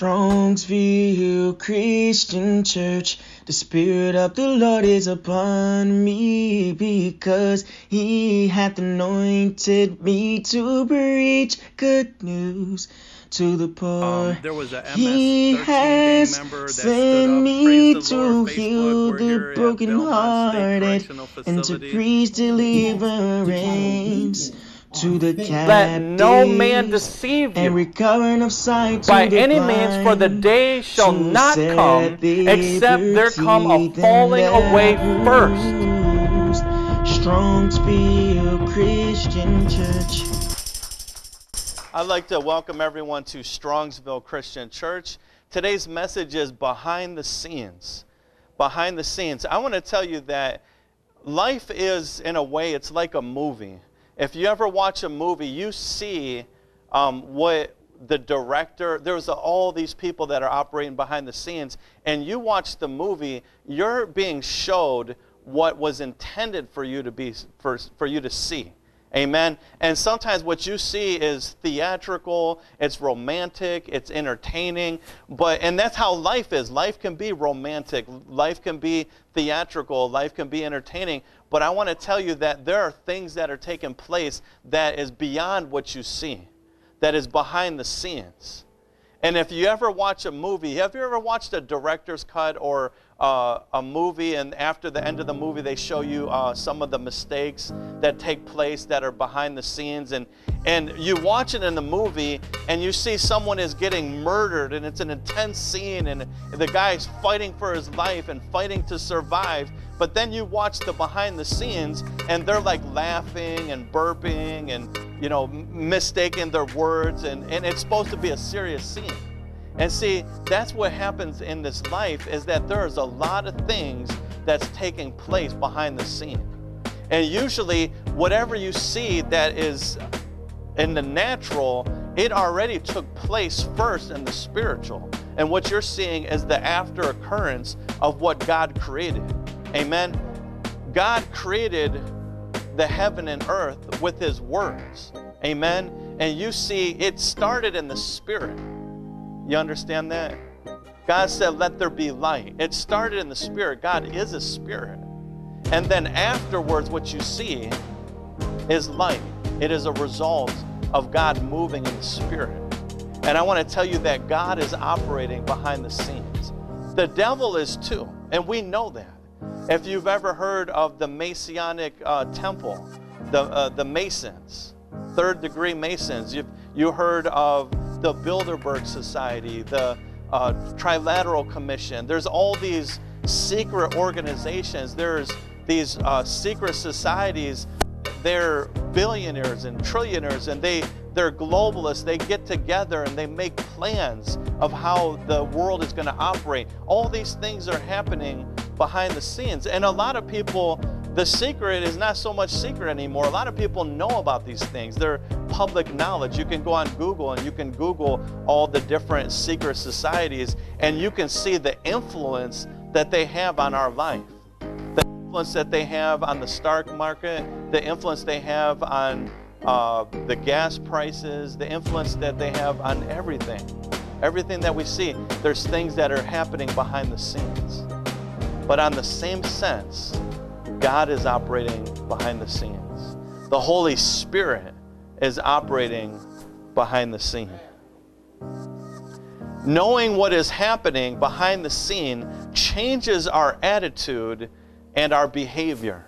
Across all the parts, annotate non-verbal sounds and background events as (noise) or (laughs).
Strongsville Christian Church. The Spirit of the Lord is upon me because He hath anointed me to preach good news to the poor. Um, there was a MS he 13 has gang member that stood sent me to Lord, heal the brokenhearted and to preach deliverance to the Let captives no man deceive and you recovering of sight to by the any means, for the day shall not come except there come a falling them away that first. loosed. Strongsville Christian Church. I'd like to welcome everyone to Strongsville Christian Church. Today's message is behind the scenes. Behind the scenes. I want to tell you that life is, in a way, it's like a movie. If you ever watch a movie, you see um, what the director, there's all these people that are operating behind the scenes, and you watch the movie, you're being showed what was intended for you to be, for, for you to see. Amen. And sometimes what you see is theatrical, it's romantic, it's entertaining, but and that's how life is. Life can be romantic, life can be theatrical, life can be entertaining, but I want to tell you that there are things that are taking place that is beyond what you see. That is behind the scenes. And if you ever watch a movie, have you ever watched a director's cut or uh, a movie, and after the end of the movie, they show you uh, some of the mistakes that take place that are behind the scenes, and and you watch it in the movie, and you see someone is getting murdered, and it's an intense scene, and the guy's fighting for his life and fighting to survive. But then you watch the behind the scenes, and they're like laughing and burping and you know mistaking their words, and and it's supposed to be a serious scene. And see, that's what happens in this life is that there's a lot of things that's taking place behind the scene. And usually, whatever you see that is in the natural, it already took place first in the spiritual. And what you're seeing is the after occurrence of what God created. Amen. God created the heaven and earth with his words. Amen. And you see, it started in the spirit. You understand that? God said, Let there be light. It started in the spirit. God is a spirit. And then afterwards, what you see is light. It is a result of God moving in the spirit. And I want to tell you that God is operating behind the scenes. The devil is too, and we know that. If you've ever heard of the Masonic uh, temple, the, uh, the Masons, third degree Masons, you've you heard of the Bilderberg Society, the uh, Trilateral Commission. There's all these secret organizations. There's these uh, secret societies. They're billionaires and trillionaires, and they they're globalists. They get together and they make plans of how the world is going to operate. All these things are happening behind the scenes, and a lot of people. The secret is not so much secret anymore. A lot of people know about these things. They're public knowledge. You can go on Google and you can Google all the different secret societies and you can see the influence that they have on our life. The influence that they have on the stock market, the influence they have on uh, the gas prices, the influence that they have on everything. Everything that we see, there's things that are happening behind the scenes. But on the same sense, God is operating behind the scenes. The Holy Spirit is operating behind the scene. Knowing what is happening behind the scene changes our attitude and our behavior.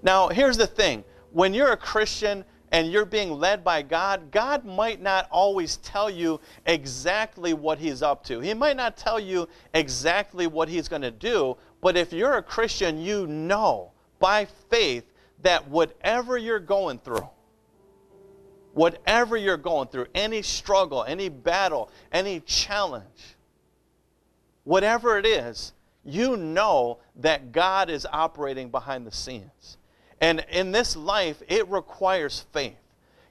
Now, here's the thing when you're a Christian and you're being led by God, God might not always tell you exactly what He's up to. He might not tell you exactly what He's going to do, but if you're a Christian, you know by faith that whatever you're going through, whatever you're going through, any struggle, any battle, any challenge, whatever it is, you know that God is operating behind the scenes. And in this life, it requires faith.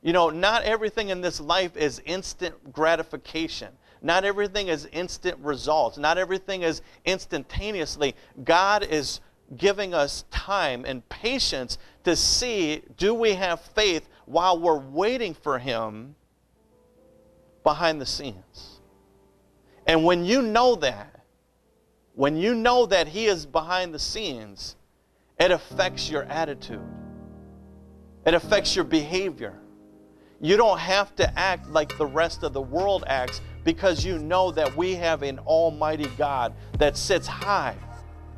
You know, not everything in this life is instant gratification. Not everything is instant results. Not everything is instantaneously. God is giving us time and patience to see do we have faith while we're waiting for Him behind the scenes. And when you know that, when you know that He is behind the scenes, it affects your attitude, it affects your behavior. You don't have to act like the rest of the world acts because you know that we have an almighty God that sits high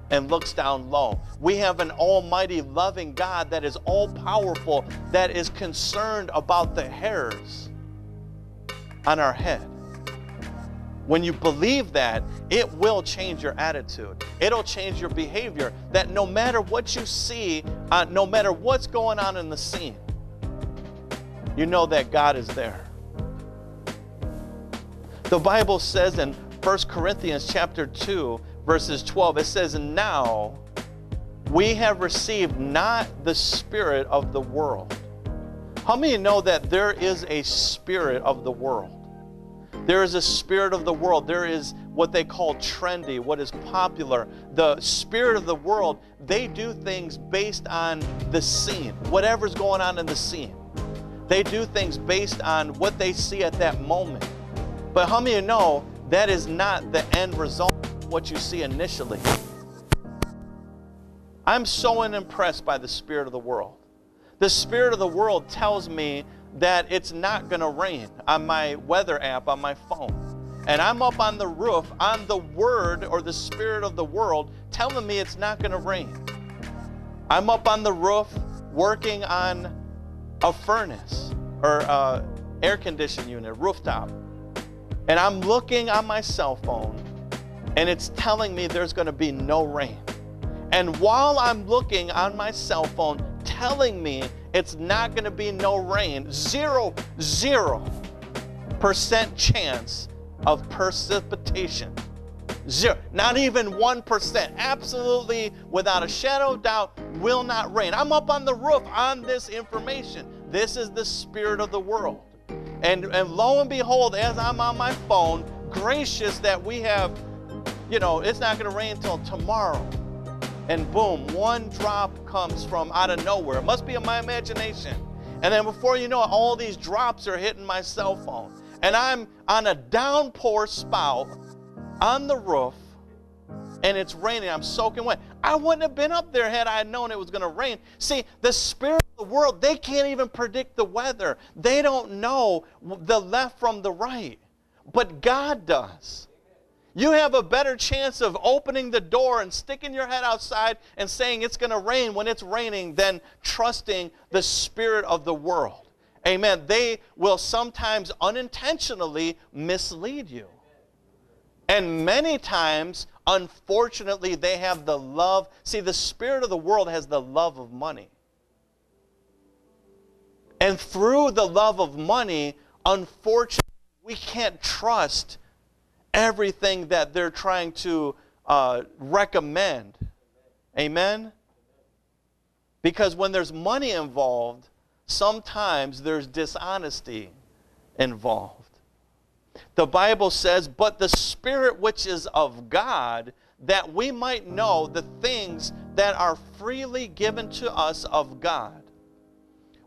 and looks down low. We have an almighty loving God that is all powerful, that is concerned about the hairs on our head. When you believe that, it will change your attitude. It'll change your behavior. That no matter what you see, uh, no matter what's going on in the scene, you know that God is there. The Bible says in 1 Corinthians chapter 2, verses 12, it says, Now we have received not the spirit of the world. How many know that there is a spirit of the world? There is a spirit of the world. There is what they call trendy, what is popular. The spirit of the world, they do things based on the scene, whatever's going on in the scene. They do things based on what they see at that moment. But how many know that is not the end result of what you see initially? I'm so unimpressed by the spirit of the world. The spirit of the world tells me that it's not going to rain on my weather app on my phone. And I'm up on the roof on the word or the spirit of the world telling me it's not going to rain. I'm up on the roof working on a furnace or a air conditioning unit, rooftop. And I'm looking on my cell phone and it's telling me there's going to be no rain. And while I'm looking on my cell phone telling me it's not going to be no rain. Zero, zero percent chance of precipitation. Zero, not even 1%. Absolutely, without a shadow of doubt, will not rain. I'm up on the roof on this information. This is the spirit of the world. And, and lo and behold, as I'm on my phone, gracious that we have, you know, it's not going to rain until tomorrow and boom, one drop comes from out of nowhere. It must be in my imagination. And then before you know it, all these drops are hitting my cell phone. And I'm on a downpour spout on the roof, and it's raining. I'm soaking wet. I wouldn't have been up there had I known it was going to rain. See, the spirit of the world, they can't even predict the weather. They don't know the left from the right. But God does. You have a better chance of opening the door and sticking your head outside and saying it's going to rain when it's raining than trusting the spirit of the world. Amen. They will sometimes unintentionally mislead you. And many times, unfortunately, they have the love. See, the spirit of the world has the love of money. And through the love of money, unfortunately, we can't trust everything that they're trying to uh, recommend. Amen? Because when there's money involved, sometimes there's dishonesty involved. The Bible says, But the Spirit which is of God, that we might know the things that are freely given to us of God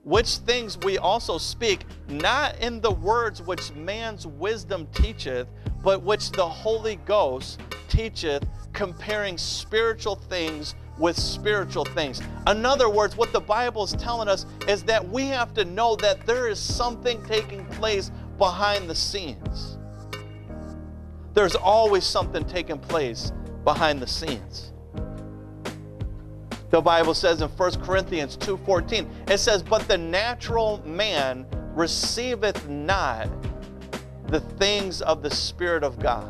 which things we also speak, not in the words which man's wisdom teacheth, but which the Holy Ghost teacheth, comparing spiritual things with spiritual things. In other words, what the Bible is telling us is that we have to know that there is something taking place behind the scenes. There's always something taking place behind the scenes. The Bible says in 1 Corinthians 2:14, it says, "But the natural man receiveth not the things of the Spirit of God.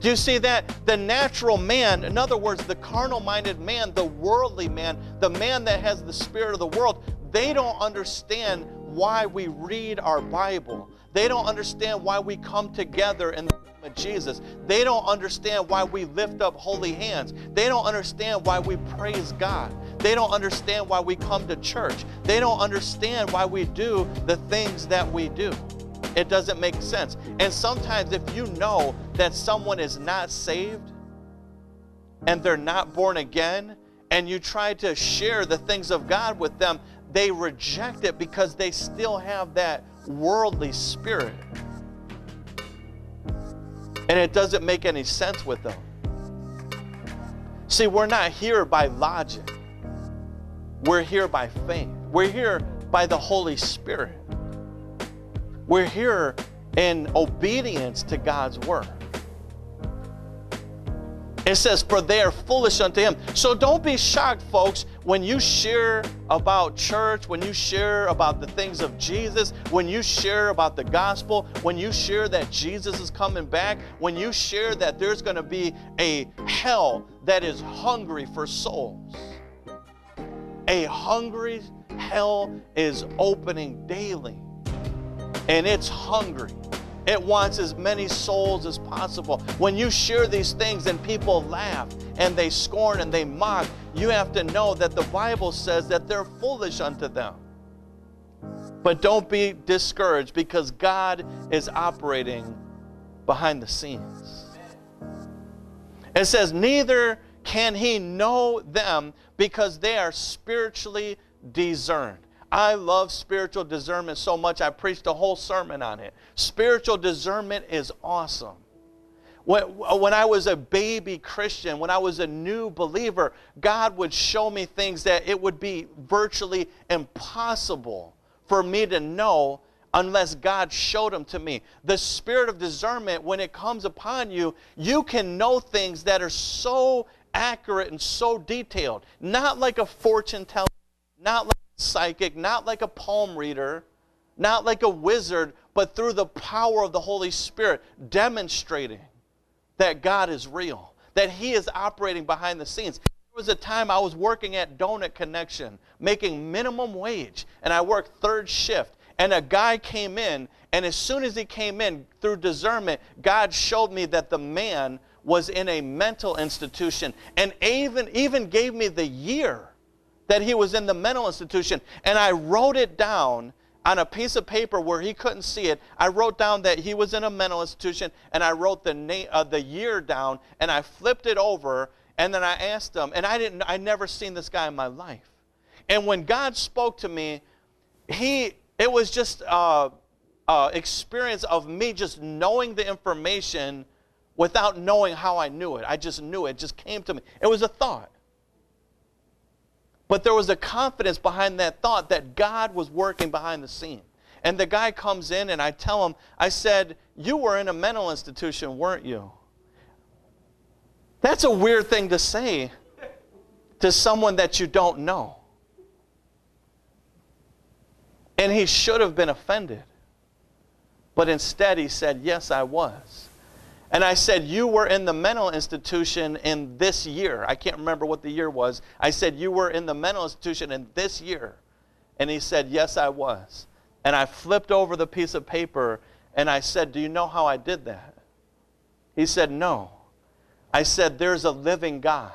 Do you see that? The natural man, in other words, the carnal minded man, the worldly man, the man that has the spirit of the world, they don't understand why we read our Bible. They don't understand why we come together in the name of Jesus. They don't understand why we lift up holy hands. They don't understand why we praise God. They don't understand why we come to church. They don't understand why we do the things that we do. It doesn't make sense. And sometimes, if you know that someone is not saved and they're not born again, and you try to share the things of God with them, they reject it because they still have that worldly spirit. And it doesn't make any sense with them. See, we're not here by logic. We're here by faith. We're here by the Holy Spirit. We're here in obedience to God's word. It says, For they are foolish unto him. So don't be shocked, folks, when you share about church, when you share about the things of Jesus, when you share about the gospel, when you share that Jesus is coming back, when you share that there's going to be a hell that is hungry for souls. A hungry hell is opening daily, and it's hungry. It wants as many souls as possible. When you share these things and people laugh and they scorn and they mock, you have to know that the Bible says that they're foolish unto them. But don't be discouraged because God is operating behind the scenes. It says, Neither can he know them because they are spiritually discerned. I love spiritual discernment so much, I preached a whole sermon on it. Spiritual discernment is awesome. When, when I was a baby Christian, when I was a new believer, God would show me things that it would be virtually impossible for me to know unless God showed them to me. The spirit of discernment, when it comes upon you, you can know things that are so accurate and so detailed. Not like a fortune teller, not like psychic, not like a palm reader, not like a wizard, but through the power of the Holy Spirit, demonstrating that God is real, that He is operating behind the scenes. There was a time I was working at Donut Connection, making minimum wage, and I worked third shift. And a guy came in, and as soon as he came in through discernment, God showed me that the man was in a mental institution and even, even gave me the year that he was in the mental institution. And I wrote it down on a piece of paper where he couldn't see it. I wrote down that he was in a mental institution, and I wrote the, na- uh, the year down, and I flipped it over, and then I asked him, and I didn't, I never seen this guy in my life. And when God spoke to me, he, it was just uh, uh, experience of me just knowing the information without knowing how I knew it. I just knew it. It just came to me. It was a thought. But there was a confidence behind that thought that God was working behind the scene. And the guy comes in, and I tell him, I said, You were in a mental institution, weren't you? That's a weird thing to say to someone that you don't know. And he should have been offended. But instead, he said, Yes, I was. And I said, You were in the mental institution in this year. I can't remember what the year was. I said, You were in the mental institution in this year. And he said, Yes, I was. And I flipped over the piece of paper and I said, Do you know how I did that? He said, No. I said, There's a living God.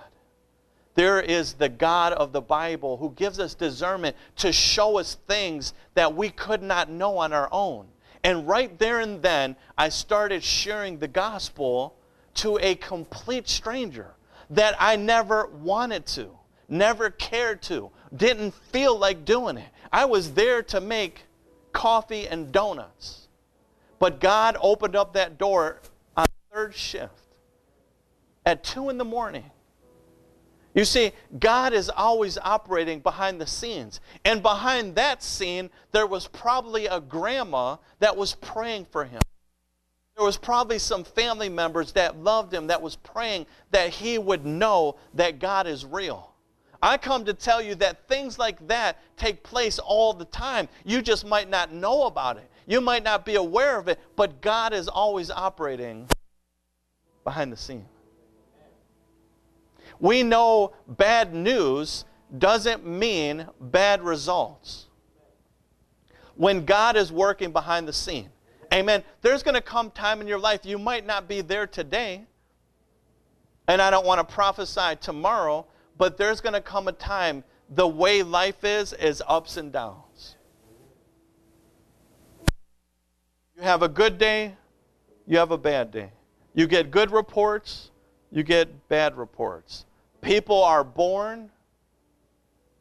There is the God of the Bible who gives us discernment to show us things that we could not know on our own. And right there and then, I started sharing the gospel to a complete stranger that I never wanted to, never cared to, didn't feel like doing it. I was there to make coffee and donuts. But God opened up that door on third shift at 2 in the morning you see, God is always operating behind the scenes. And behind that scene, there was probably a grandma that was praying for him. There was probably some family members that loved him that was praying that he would know that God is real. I come to tell you that things like that take place all the time. You just might not know about it. You might not be aware of it, but God is always operating behind the scenes. We know bad news doesn't mean bad results. When God is working behind the scene. Amen. There's going to come time in your life you might not be there today. And I don't want to prophesy tomorrow, but there's going to come a time the way life is is ups and downs. You have a good day, you have a bad day. You get good reports, you get bad reports. People are born,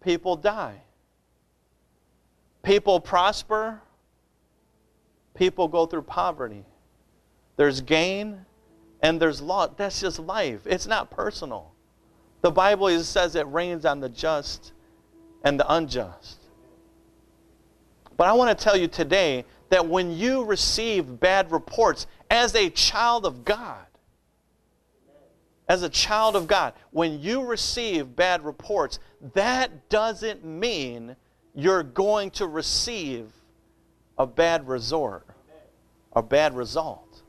people die. People prosper, people go through poverty. There's gain and there's loss. That's just life. It's not personal. The Bible says it rains on the just and the unjust. But I want to tell you today that when you receive bad reports as a child of God, as a child of God, when you receive bad reports, that doesn't mean you're going to receive a bad resort, a bad result.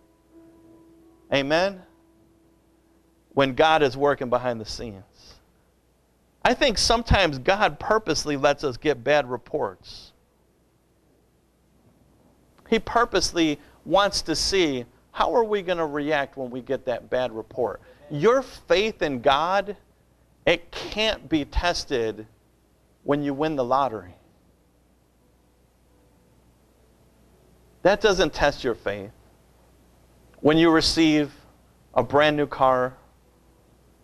Amen? When God is working behind the scenes. I think sometimes God purposely lets us get bad reports. He purposely wants to see how are we going to react when we get that bad report. Your faith in God, it can't be tested when you win the lottery. That doesn't test your faith. When you receive a brand new car,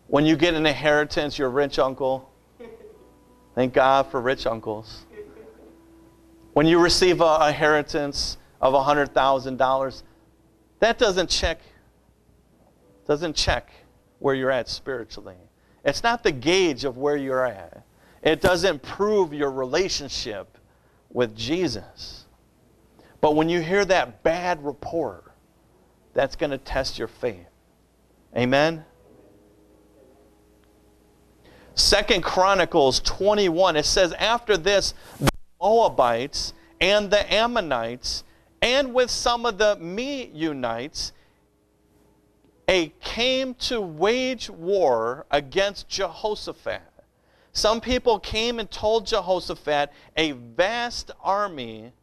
when you get an inheritance, your rich uncle. Thank God for rich uncles. When you receive a inheritance of $100,000, that doesn't check doesn't check where you're at spiritually. It's not the gauge of where you're at. It doesn't prove your relationship with Jesus. But when you hear that bad report, that's going to test your faith. Amen. Second Chronicles 21 it says after this the Moabites and the Ammonites and with some of the Meunites a came to wage war against Jehoshaphat. Some people came and told Jehoshaphat, a vast army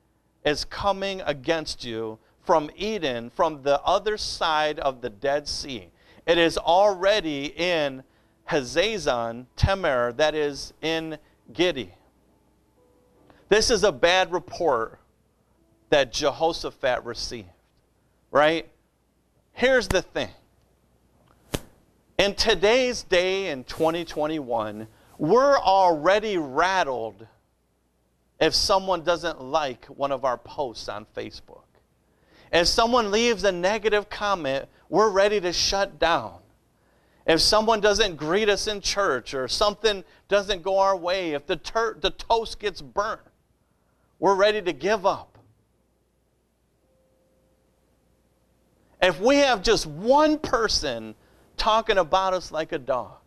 is coming against you from Edom, from the other side of the Dead Sea. It is already in Hazazon Tamar, that is En Gedi. This is a bad report that Jehoshaphat received, right? Here's the thing. In today's day in 2021, we're already rattled if someone doesn't like one of our posts on Facebook. If someone leaves a negative comment, we're ready to shut down. If someone doesn't greet us in church or something doesn't go our way, if the, the toast gets burnt, we're ready to give up. If we have just one person talking about us like a dog,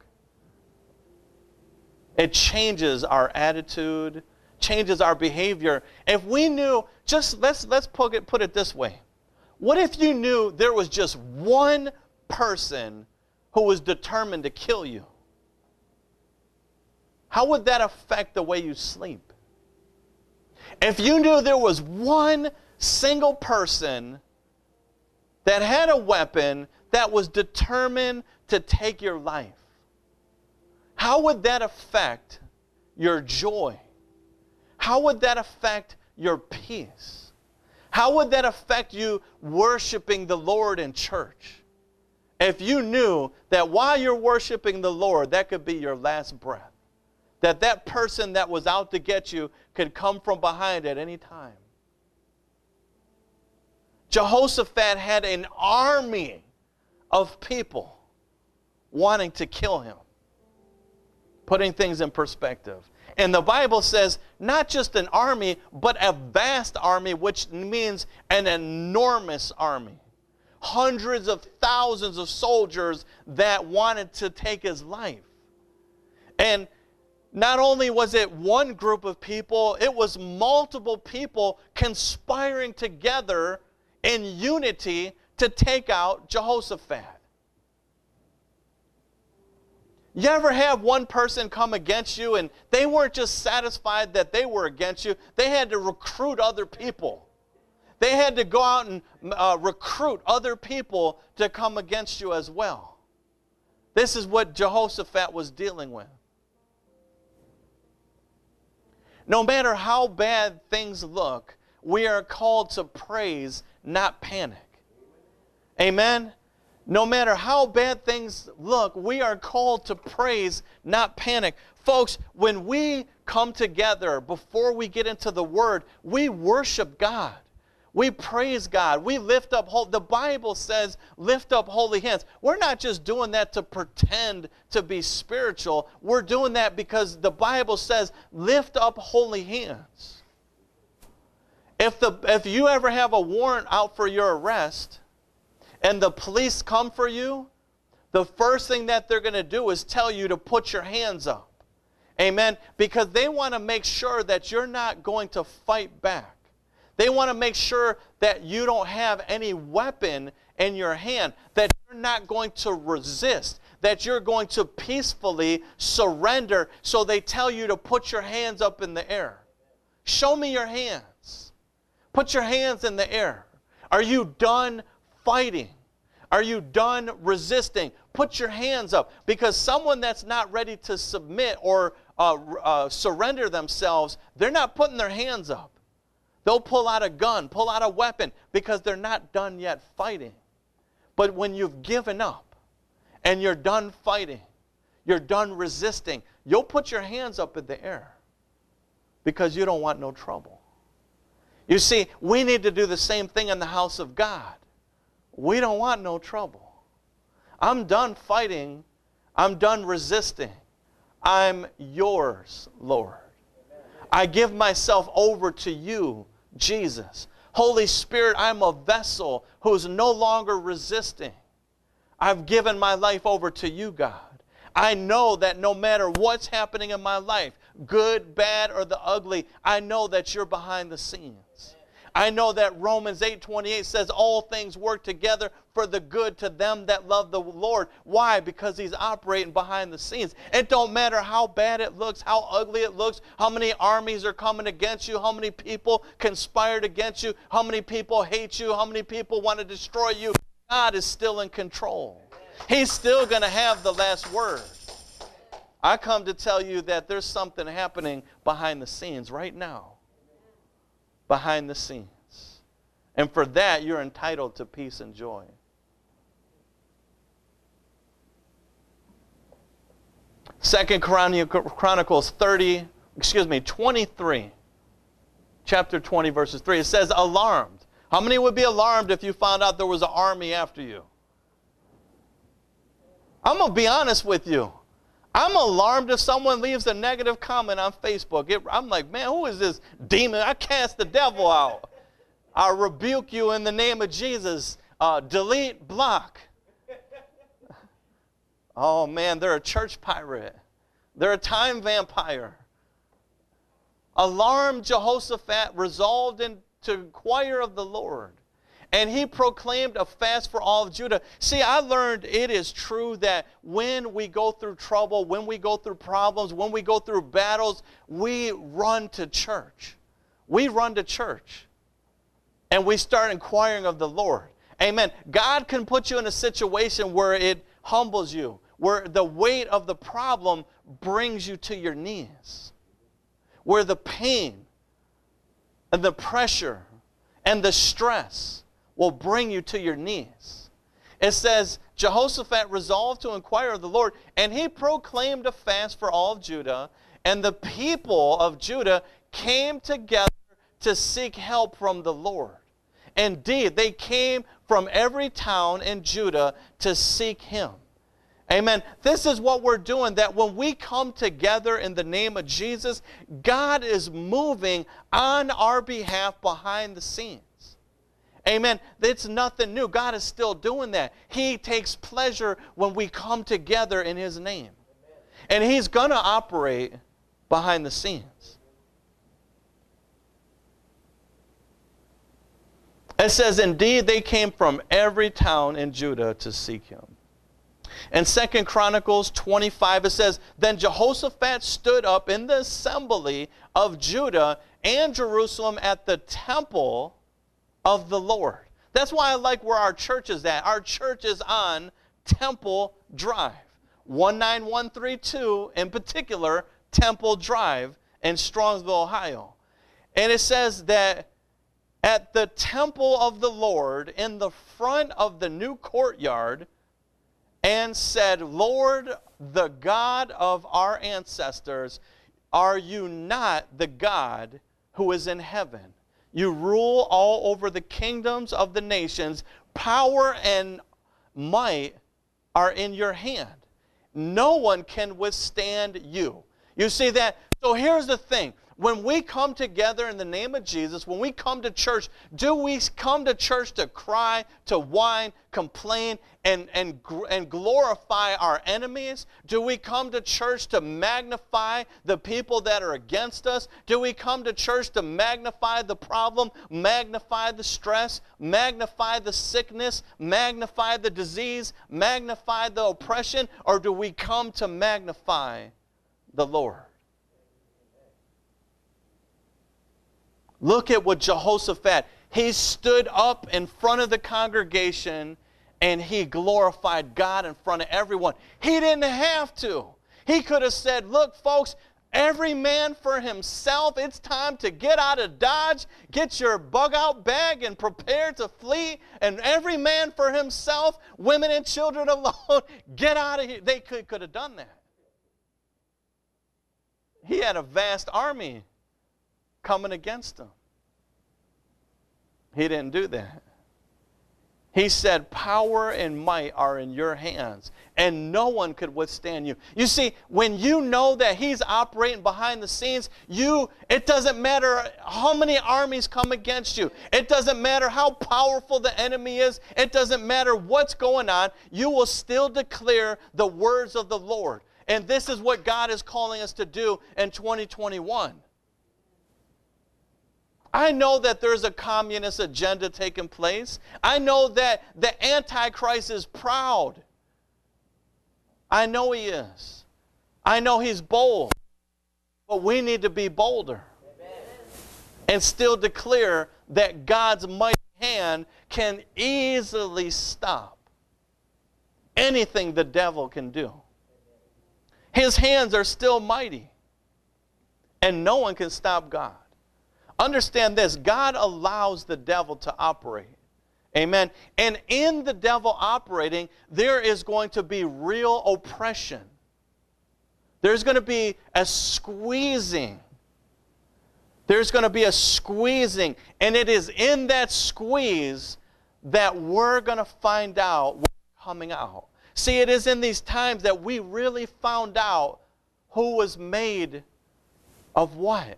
it changes our attitude, changes our behavior. If we knew, just let's, let's put, it, put it this way. What if you knew there was just one person who was determined to kill you? How would that affect the way you sleep? If you knew there was one single person that had a weapon that was determined to take your life, how would that affect your joy? How would that affect your peace? How would that affect you worshiping the Lord in church? If you knew that while you're worshiping the Lord, that could be your last breath, that that person that was out to get you could come from behind at any time. Jehoshaphat had an army of people wanting to kill him, putting things in perspective. And the Bible says not just an army, but a vast army, which means an enormous army hundreds of thousands of soldiers that wanted to take his life. And not only was it one group of people, it was multiple people conspiring together in unity to take out Jehoshaphat. You ever have one person come against you and they weren't just satisfied that they were against you, they had to recruit other people. They had to go out and uh, recruit other people to come against you as well. This is what Jehoshaphat was dealing with. No matter how bad things look, we are called to praise, not panic. Amen? No matter how bad things look, we are called to praise, not panic. Folks, when we come together before we get into the Word, we worship God. We praise God. We lift up whole. The Bible says, lift up holy hands. We're not just doing that to pretend to be spiritual. We're doing that because the Bible says, lift up holy hands. If, the, if you ever have a warrant out for your arrest and the police come for you, the first thing that they're going to do is tell you to put your hands up. Amen. Because they want to make sure that you're not going to fight back. They want to make sure that you don't have any weapon in your hand, that you're not going to resist, that you're going to peacefully surrender. So they tell you to put your hands up in the air. Show me your hands. Put your hands in the air. Are you done fighting? Are you done resisting? Put your hands up because someone that's not ready to submit or uh, uh, surrender themselves, they're not putting their hands up. They'll pull out a gun, pull out a weapon because they're not done yet fighting. But when you've given up and you're done fighting, you're done resisting, you'll put your hands up in the air because you don't want no trouble. You see, we need to do the same thing in the house of God. We don't want no trouble. I'm done fighting. I'm done resisting. I'm yours, Lord. I give myself over to you Jesus. Holy Spirit, I'm a vessel who's no longer resisting. I've given my life over to you, God. I know that no matter what's happening in my life, good, bad, or the ugly, I know that you're behind the scenes. I know that Romans 8:28 says all things work together for the good to them that love the Lord. Why? Because he's operating behind the scenes. It don't matter how bad it looks, how ugly it looks, how many armies are coming against you, how many people conspired against you, how many people hate you, how many people want to destroy you. God is still in control. He's still going to have the last word. I come to tell you that there's something happening behind the scenes right now behind the scenes. And for that, you're entitled to peace and joy. Second Chronicles 30, excuse me, 23, chapter 20, verses 3. It says, alarmed. How many would be alarmed if you found out there was an army after you? I'm going to be honest with you. I'm alarmed if someone leaves a negative comment on Facebook. It, I'm like, man, who is this demon? I cast the devil out. I rebuke you in the name of Jesus. Uh, delete, block. Oh man, they're a church pirate. They're a time vampire. Alarmed Jehoshaphat resolved in, to inquire of the Lord and he proclaimed a fast for all of Judah. See, I learned it is true that when we go through trouble, when we go through problems, when we go through battles, we run to church. We run to church and we start inquiring of the Lord. Amen. God can put you in a situation where it humbles you, where the weight of the problem brings you to your knees, where the pain and the pressure and the stress will bring you to your knees. It says, Jehoshaphat resolved to inquire of the Lord, and he proclaimed a fast for all of Judah, and the people of Judah came together to seek help from the Lord. Indeed, they came from every town in Judah to seek him. Amen. This is what we're doing that when we come together in the name of Jesus, God is moving on our behalf behind the scenes. Amen. It's nothing new. God is still doing that. He takes pleasure when we come together in His name. And He's going to operate behind the scenes. It says, Indeed, they came from every town in Judah to seek Him. In Second Chronicles 25, it says, Then Jehoshaphat stood up in the assembly of Judah and Jerusalem at the temple of the Lord. That's why I like where our church is at. Our church is on Temple Drive. 19132 in particular, Temple Drive in Strongsville, Ohio. And it says that at the temple of the Lord in the front of the new courtyard and said, Lord, the God of our ancestors, are you not the God who is in heaven? You rule all over the kingdoms of the nations. Power and might are in your hand. No one can withstand you. You see that? So here's the thing. When we come together in the name of Jesus, when we come to church, do we come to church to cry, to whine, complain, and, and, and glorify our enemies? Do we come to church to magnify the people that are against us? Do we come to church to magnify the problem, magnify the stress, magnify the sickness, magnify the disease, magnify the oppression? Or do we come to magnify the Lord? Look at what Jehoshaphat, he stood up in front of the congregation and he glorified God in front of everyone. He didn't have to. He could have said, Look, folks, every man for himself. It's time to get out of Dodge, get your bug out bag, and prepare to flee. And every man for himself, women and children (laughs) alone, get out of here. They could, could have done that. He had a vast army coming against him. He didn't do that. He said, Power and might are in your hands, and no one could withstand you. You see, when you know that He's operating behind the scenes, you it doesn't matter how many armies come against you. It doesn't matter how powerful the enemy is. It doesn't matter what's going on. You will still declare the words of the Lord. And this is what God is calling us to do in 2021. I know that there's a communist agenda taking place. I know that the Antichrist is proud. I know he is. I know he's bold. But we need to be bolder and still declare that God's mighty hand can easily stop anything the devil can do. His hands are still mighty, and no one can stop God. Understand this God allows the devil to operate. Amen. And in the devil operating, there is going to be real oppression. There's going to be a squeezing. There's going to be a squeezing. And it is in that squeeze that we're going to find out what's coming out. See, it is in these times that we really found out who was made of what.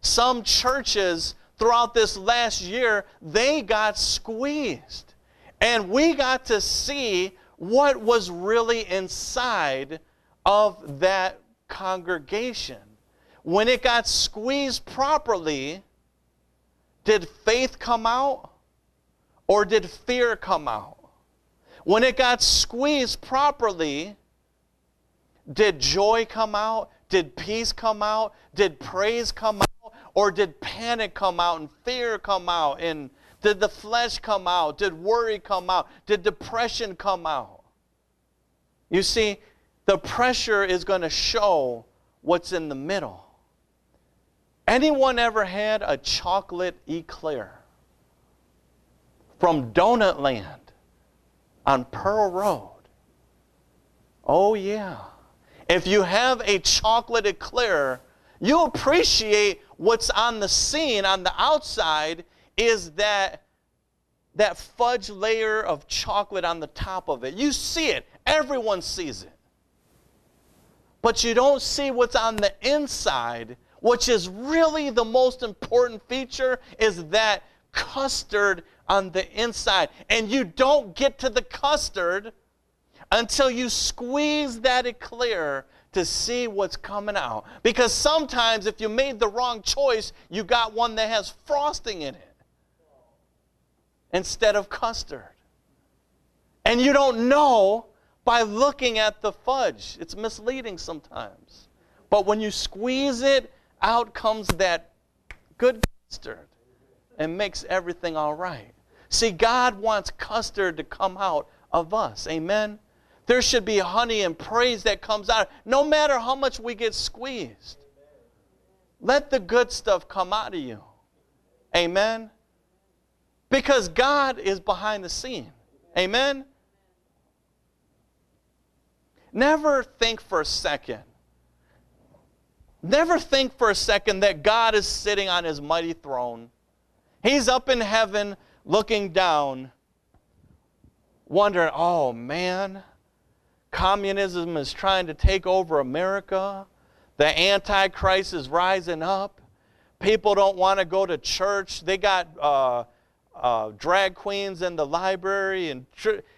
Some churches throughout this last year, they got squeezed. And we got to see what was really inside of that congregation. When it got squeezed properly, did faith come out or did fear come out? When it got squeezed properly, did joy come out? Did peace come out? Did praise come out? Or did panic come out and fear come out? And did the flesh come out? Did worry come out? Did depression come out? You see, the pressure is going to show what's in the middle. Anyone ever had a chocolate eclair from Donut Land on Pearl Road? Oh, yeah. If you have a chocolate eclair, you appreciate what's on the scene on the outside is that that fudge layer of chocolate on the top of it. You see it. Everyone sees it. But you don't see what's on the inside, which is really the most important feature is that custard on the inside. And you don't get to the custard until you squeeze that eclair to see what's coming out. Because sometimes if you made the wrong choice, you got one that has frosting in it instead of custard. And you don't know by looking at the fudge. It's misleading sometimes. But when you squeeze it, out comes that good custard and makes everything all right. See, God wants custard to come out of us. Amen? There should be honey and praise that comes out, no matter how much we get squeezed. Let the good stuff come out of you. Amen. Because God is behind the scene. Amen. Never think for a second. Never think for a second that God is sitting on his mighty throne He's up in heaven looking down, wondering, oh man, communism is trying to take over America. The Antichrist is rising up. People don't want to go to church. They got uh, uh, drag queens in the library. and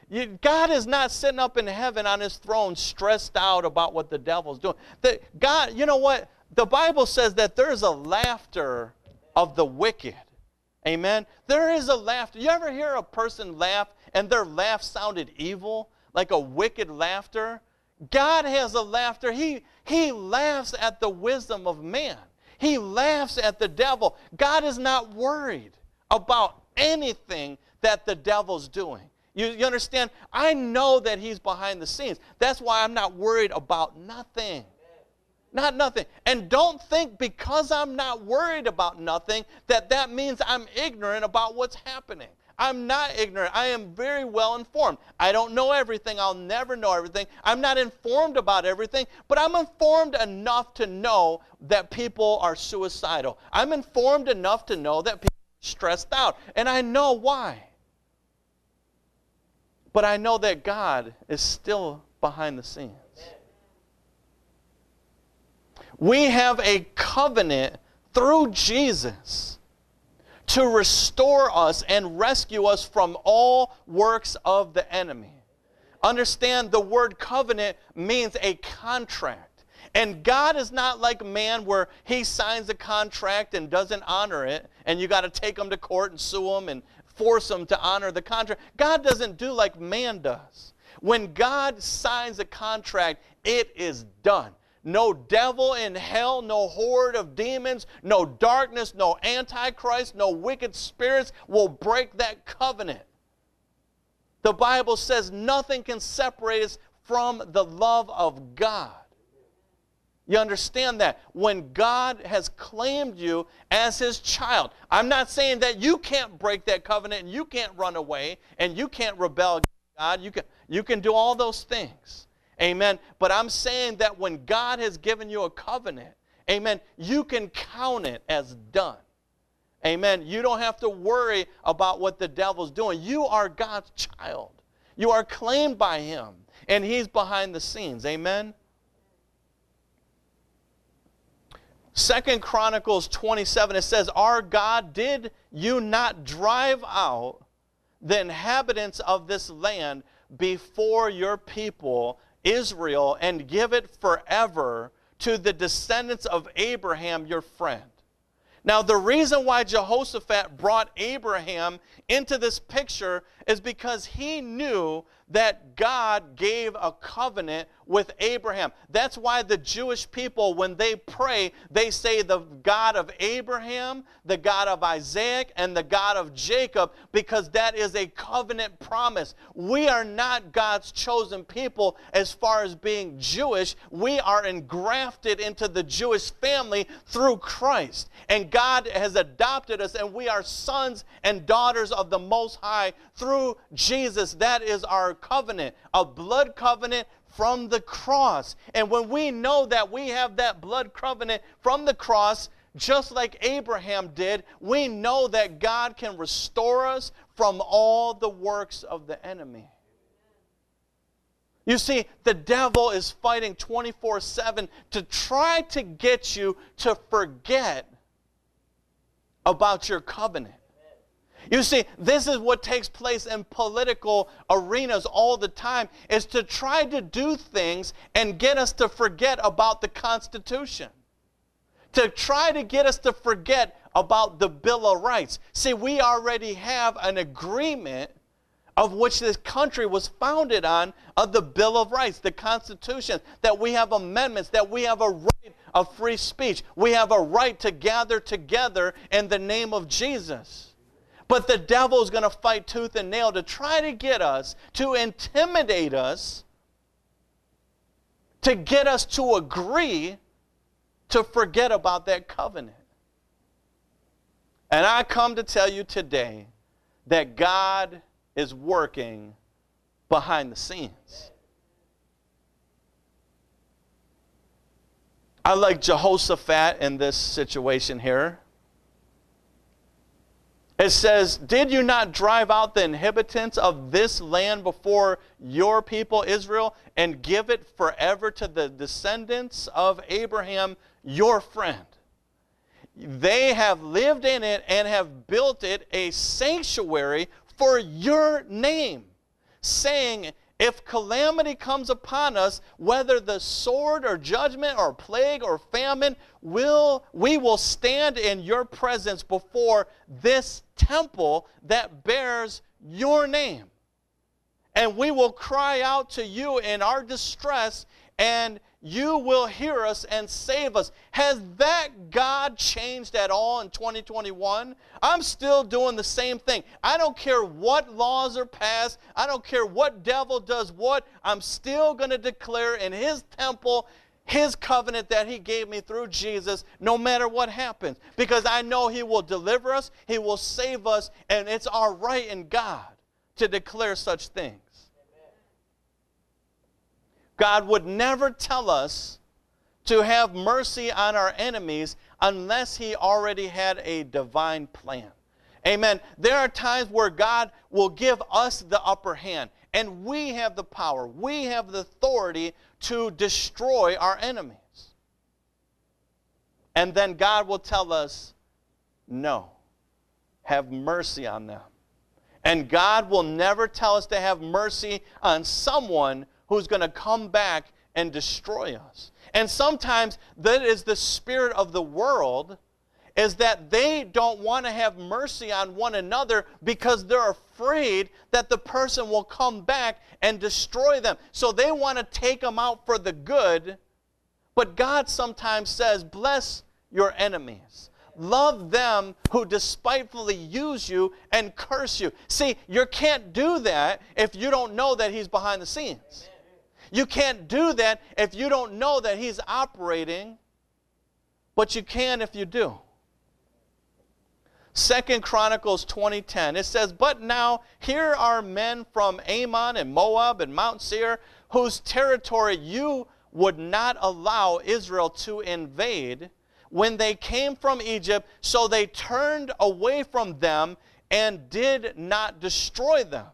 you, God is not sitting up in heaven on his throne stressed out about what the devil's doing. The, God, you know what? The Bible says that there's a laughter of the wicked. Amen. There is a laughter. You ever hear a person laugh and their laugh sounded evil, like a wicked laughter? God has a laughter. He, he laughs at the wisdom of man. He laughs at the devil. God is not worried about anything that the devil's doing. You, you understand? I know that he's behind the scenes. That's why I'm not worried about nothing. Not nothing. And don't think because I'm not worried about nothing that that means I'm ignorant about what's happening. I'm not ignorant. I am very well informed. I don't know everything. I'll never know everything. I'm not informed about everything, but I'm informed enough to know that people are suicidal. I'm informed enough to know that people are stressed out. And I know why. But I know that God is still behind the scenes. We have a covenant through Jesus to restore us and rescue us from all works of the enemy. Understand the word covenant means a contract. And God is not like man where he signs a contract and doesn't honor it, and you got to take him to court and sue him and force him to honor the contract. God doesn't do like man does. When God signs a contract, it is done. No devil in hell, no horde of demons, no darkness, no antichrist, no wicked spirits will break that covenant. The Bible says nothing can separate us from the love of God. You understand that? When God has claimed you as his child, I'm not saying that you can't break that covenant and you can't run away and you can't rebel against God. You can, you can do all those things. Amen. But I'm saying that when God has given you a covenant, amen, you can count it as done. Amen. You don't have to worry about what the devil's doing. You are God's child. You are claimed by him, and he's behind the scenes. Amen. Second Chronicles 27, it says, Our God, did you not drive out the inhabitants of this land before your people Israel and give it forever to the descendants of Abraham, your friend. Now, the reason why Jehoshaphat brought Abraham into this picture is because he knew that God gave a covenant with Abraham. That's why the Jewish people, when they pray, they say the God of Abraham, the God of Isaac, and the God of Jacob, because that is a covenant promise. We are not God's chosen people as far as being Jewish. We are engrafted into the Jewish family through Christ. And God has adopted us, and we are sons and daughters of the Most High through Jesus. That is our covenant, a blood covenant from the cross. And when we know that we have that blood covenant from the cross, just like Abraham did, we know that God can restore us from all the works of the enemy. You see, the devil is fighting 24 7 to try to get you to forget about your covenant. You see, this is what takes place in political arenas all the time is to try to do things and get us to forget about the Constitution. To try to get us to forget about the Bill of Rights. See, we already have an agreement of which this country was founded on of the Bill of Rights, the Constitution, that we have amendments, that we have a right of free speech. We have a right to gather together in the name of Jesus. But the devil is going to fight tooth and nail to try to get us, to intimidate us, to get us to agree to forget about that covenant. And I come to tell you today that God is working behind the scenes. I like Jehoshaphat in this situation here. It says, Did you not drive out the inhabitants of this land before your people Israel and give it forever to the descendants of Abraham, your friend? They have lived in it and have built it a sanctuary for your name, saying, if calamity comes upon us, whether the sword or judgment or plague or famine, will, we will stand in your presence before this temple that bears your name. And we will cry out to you in our distress, and you will hear us and save us. Has that God changed at all in 2021? I'm still doing the same thing. I don't care what laws are passed, I don't care what devil does what. I'm still going to declare in his temple his covenant that he gave me through Jesus, no matter what happens, because I know he will deliver us, he will save us, and it's our right in God to declare such things. God would never tell us to have mercy on our enemies unless He already had a divine plan. Amen. There are times where God will give us the upper hand, and we have the power, we have the authority to destroy our enemies. And then God will tell us, no, have mercy on them. And God will never tell us to have mercy on someone who's going to come back and destroy us. And sometimes that is the spirit of the world is that they don't want to have mercy on one another because they're afraid that the person will come back and destroy them. So they want to take them out for the good. But God sometimes says, Bless your enemies. Love them who despitefully use you and curse you. See, you can't do that if you don't know that He's behind the scenes. You can't do that if you don't know that He's operating, but you can if you do. Second Chronicles 20:10 it says but now here are men from Ammon and Moab and Mount Seir whose territory you would not allow Israel to invade when they came from Egypt so they turned away from them and did not destroy them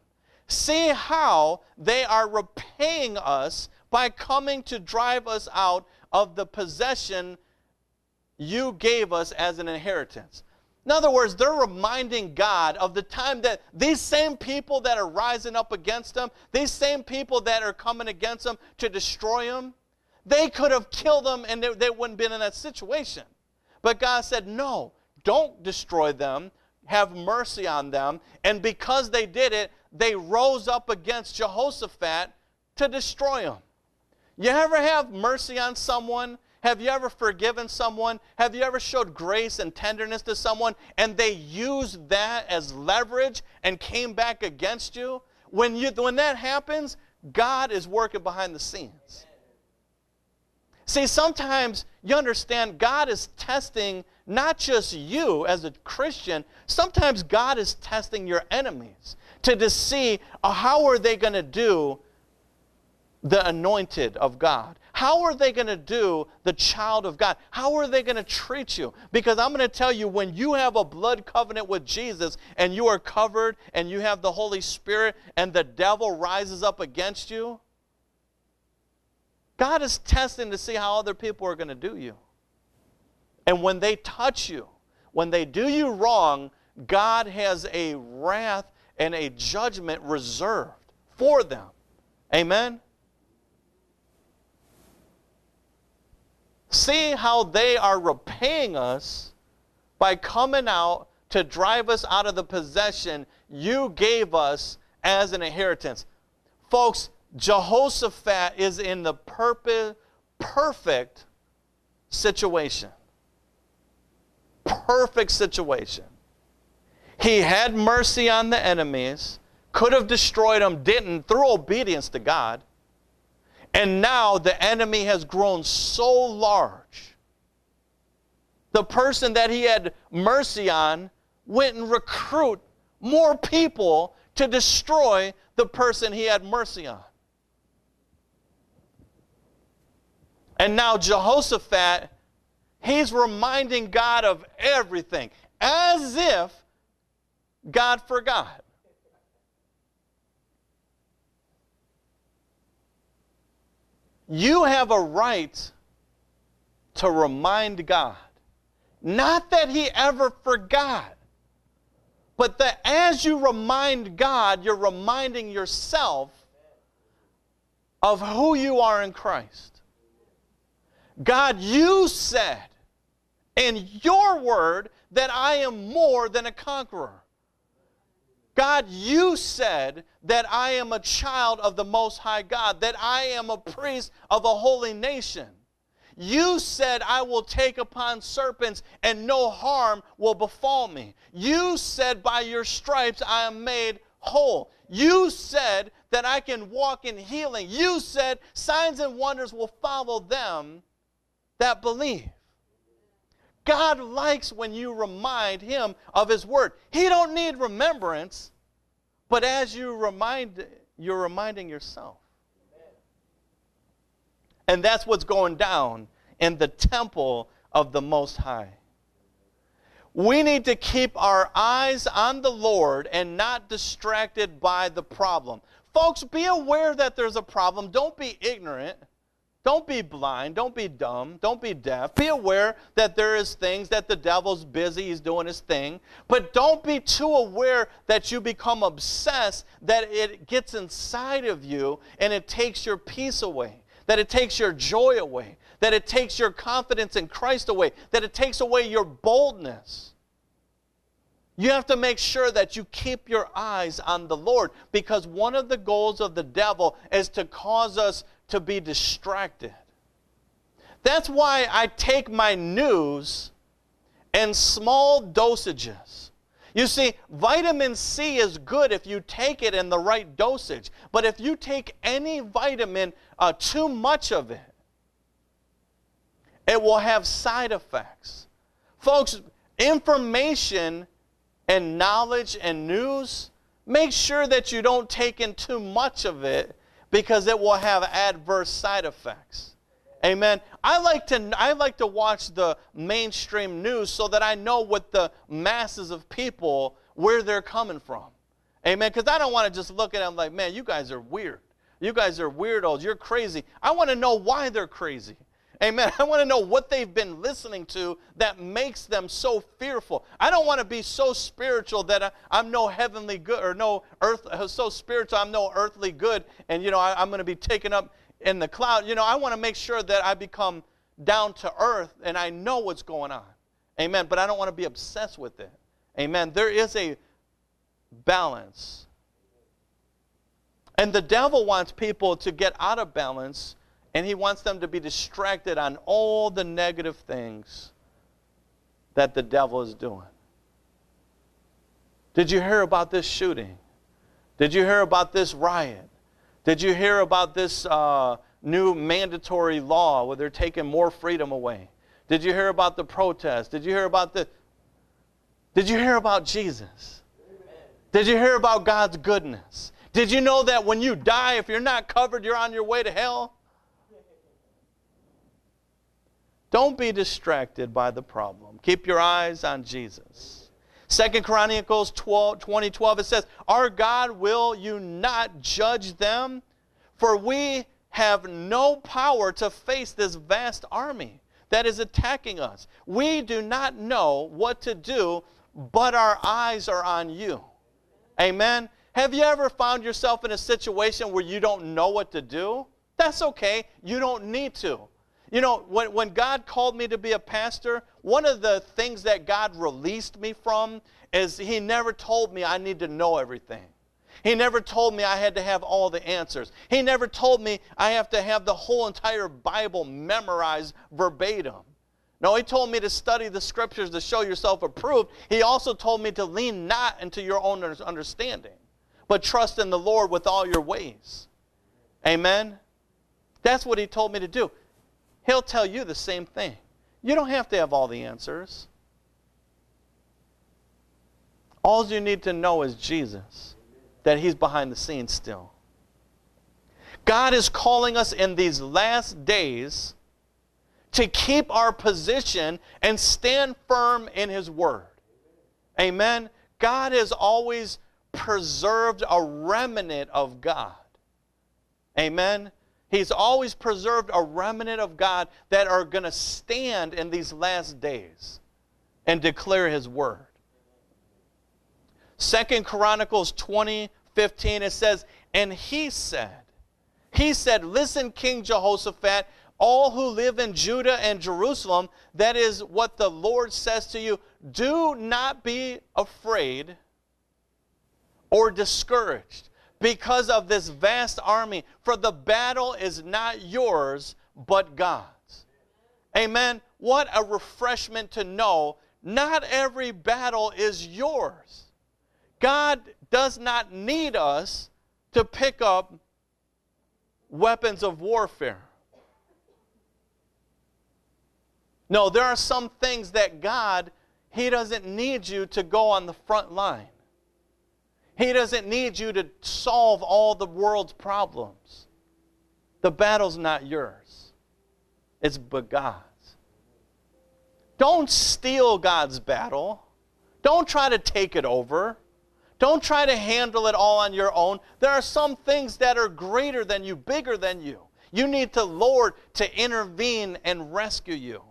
See how they are repaying us by coming to drive us out of the possession you gave us as an inheritance. In other words, they're reminding God of the time that these same people that are rising up against them, these same people that are coming against them to destroy them, they could have killed them and they, they wouldn't have been in that situation. But God said, No, don't destroy them. Have mercy on them. And because they did it, they rose up against Jehoshaphat to destroy him. You ever have mercy on someone? Have you ever forgiven someone? Have you ever showed grace and tenderness to someone and they used that as leverage and came back against you? When, you, when that happens, God is working behind the scenes. See, sometimes you understand God is testing not just you as a Christian, sometimes God is testing your enemies to, see uh, how are they going to do the anointed of God? How are they going to do the child of God? How are they going to treat you? Because I'm going to tell you, when you have a blood covenant with Jesus and you are covered and you have the Holy Spirit and the devil rises up against you, God is testing to see how other people are going to do you. And when they touch you, when they do you wrong, God has a wrath and a judgment reserved for them. Amen? See how they are repaying us by coming out to drive us out of the possession you gave us as an inheritance. Folks, Jehoshaphat is in the perfect situation. Perfect situation. He had mercy on the enemies, could have destroyed them, didn't, through obedience to God. And now the enemy has grown so large. The person that he had mercy on went and recruit more people to destroy the person he had mercy on. And now Jehoshaphat, he's reminding God of everything, as if God forgot. You have a right to remind God. Not that He ever forgot, but that as you remind God, you're reminding yourself of who you are in Christ. God, you said in your word that I am more than a conqueror. God, you said that I am a child of the Most High God, that I am a priest of a holy nation. You said, I will take upon serpents and no harm will befall me. You said, by your stripes I am made whole. You said that I can walk in healing. You said, signs and wonders will follow them that believe. God likes when you remind him of his word. He don't need remembrance, but as you remind you're reminding yourself. And that's what's going down in the temple of the Most High. We need to keep our eyes on the Lord and not distracted by the problem. Folks, be aware that there's a problem. Don't be ignorant. Don't be blind. Don't be dumb. Don't be deaf. Be aware that there is things that the devil's busy. He's doing his thing. But don't be too aware that you become obsessed, that it gets inside of you and it takes your peace away, that it takes your joy away, that it takes your confidence in Christ away, that it takes away your boldness. You have to make sure that you keep your eyes on the Lord because one of the goals of the devil is to cause us to be distracted. That's why I take my news in small dosages. You see, vitamin C is good if you take it in the right dosage. But if you take any vitamin, uh, too much of it, it will have side effects. Folks, information and knowledge and news, make sure that you don't take in too much of it because it will have adverse side effects. Amen. I like to I like to watch the mainstream news so that I know what the masses of people where they're coming from. Amen. Because I don't want to just look at them like, man, you guys are weird. You guys are weirdos. You're crazy. I want to know why they're crazy. Amen. (laughs) I want to know what they've been listening to that makes them so fearful. I don't want to be so spiritual that I, am no heavenly good or no earth, (laughs) so spiritual I'm no earthly good and, you know, I, I'm going to be taken up in the cloud. You know, I want to make sure that I become down to earth and I know what's going on. Amen. But I don't want to be obsessed with it. Amen. There is a balance. And the devil wants people to get out of balance and he wants them to be distracted on all the negative things that the devil is doing. Did you hear about this shooting? Did you hear about this riot? Did you hear about this uh, new mandatory law where they're taking more freedom away? Did you hear about the protest? Did you hear about the. Did you hear about Jesus? Did you hear about God's goodness? Did you know that when you die, if you're not covered, you're on your way to hell? Don't be distracted by the problem. Keep your eyes on Jesus. Second Chronicles 12, 20, 12, it says, Our God will you not judge them? For we have no power to face this vast army that is attacking us. We do not know what to do, but our eyes are on you. Amen. Have you ever found yourself in a situation where you don't know what to do? That's okay. You don't need to. You know, when, when God called me to be a pastor, one of the things that God released me from is He never told me I need to know everything. He never told me I had to have all the answers. He never told me I have to have the whole entire Bible memorized verbatim. No, he told me to study the scriptures to show yourself approved. He also told me to lean not into your own understanding, but trust in the Lord with all your ways. Amen? That's what he told me to do. He'll tell you the same thing. You don't have to have all the answers. All you need to know is Jesus, that He's behind the scenes still. God is calling us in these last days to keep our position and stand firm in His Word. Amen. God has always preserved a remnant of God. Amen. He's always preserved a remnant of God that are going to stand in these last days and declare his word. Second Chronicles 20, 15, it says, And he said, He said, Listen, King Jehoshaphat, all who live in Judah and Jerusalem, that is what the Lord says to you. Do not be afraid or discouraged because of this vast army, for the battle is not yours, but God's. Amen. What a refreshment to know not every battle is yours. God does not need us to pick up weapons of warfare. No, there are some things that God, He doesn't need you to go on the front line. He doesn't need you to solve all the world's problems. The battle's not yours, it's but God's. Don't steal God's battle. Don't try to take it over. Don't try to handle it all on your own. There are some things that are greater than you, bigger than you. You need the Lord to intervene and rescue you.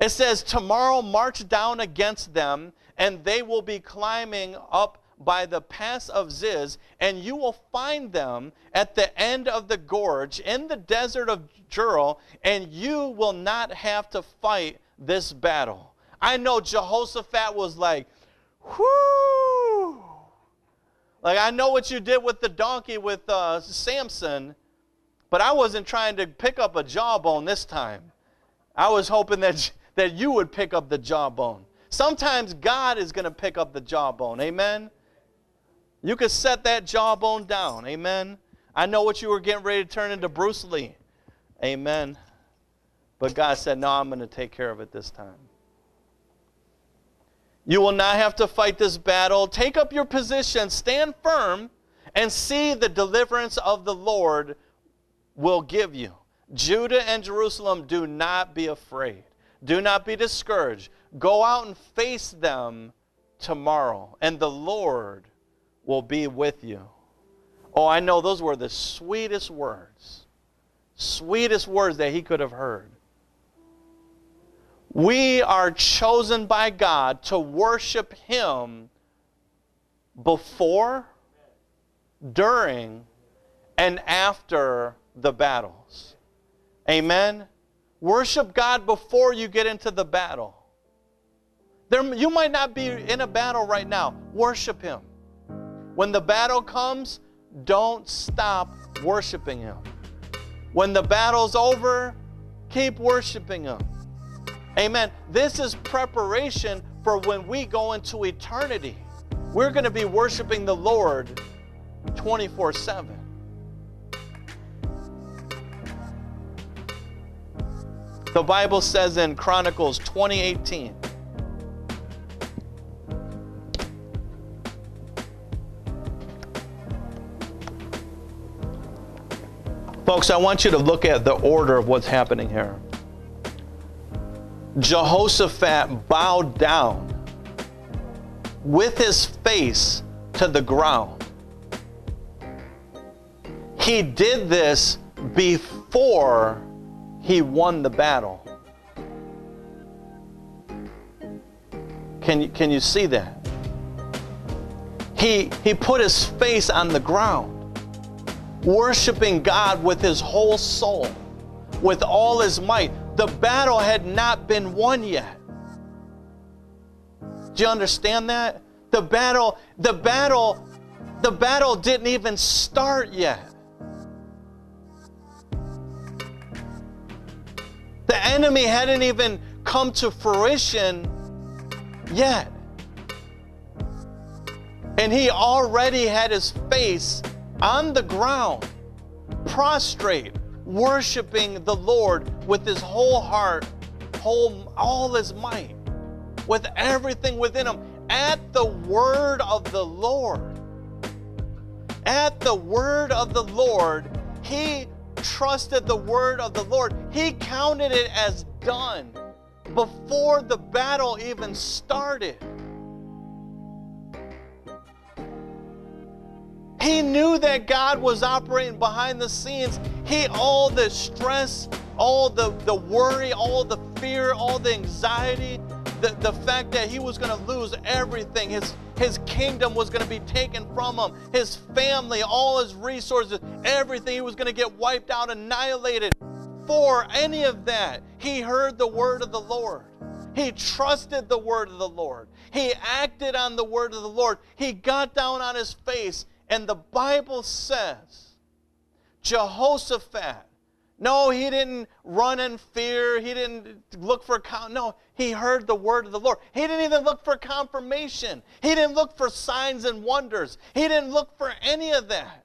It says, Tomorrow march down against them, and they will be climbing up by the pass of Ziz, and you will find them at the end of the gorge in the desert of Jeruel, and you will not have to fight this battle. I know Jehoshaphat was like, whoo! Like, I know what you did with the donkey with uh, Samson, but I wasn't trying to pick up a jawbone this time. I was hoping that, (laughs) that you would pick up the jawbone. Sometimes God is going to pick up the jawbone. Amen? You could set that jawbone down. Amen? I know what you were getting ready to turn into Bruce Lee. Amen. But God said, No, I'm going to take care of it this time. You will not have to fight this battle. Take up your position, stand firm, and see the deliverance of the Lord will give you. Judah and Jerusalem, do not be afraid. Do not be discouraged. Go out and face them tomorrow, and the Lord will be with you. Oh, I know those were the sweetest words, sweetest words that he could have heard. We are chosen by God to worship Him before, during, and after the battles. Amen. Worship God before you get into the battle. There, you might not be in a battle right now. Worship Him. When the battle comes, don't stop worshiping Him. When the battle's over, keep worshiping Him. Amen. This is preparation for when we go into eternity. We're going to be worshiping the Lord 24 7. The Bible says in Chronicles 2018. Folks, I want you to look at the order of what's happening here. Jehoshaphat bowed down with his face to the ground. He did this before he won the battle. Can you, can you see that? He, he put his face on the ground, worshiping God with his whole soul, with all his might the battle had not been won yet. Do you understand that? The battle, the battle, the battle didn't even start yet. Enemy hadn't even come to fruition yet. And he already had his face on the ground, prostrate, worshiping the Lord with his whole heart, whole all his might, with everything within him, at the word of the Lord. At the word of the Lord, he trusted the word of the Lord, he counted it as done before the battle even started. He knew that God was operating behind the scenes. He, all the stress, all the, the worry, all the fear, all the anxiety, the, the fact that he was going to lose everything. His, his kingdom was going to be taken from him, his family, all his resources, everything. He was going to get wiped out, annihilated. For any of that, he heard the word of the Lord. He trusted the word of the Lord. He acted on the word of the Lord. He got down on his face and the Bible says Jehoshaphat, no, he didn't run in fear. He didn't look for, no, he heard the word of the Lord. He didn't even look for confirmation. He didn't look for signs and wonders. He didn't look for any of that.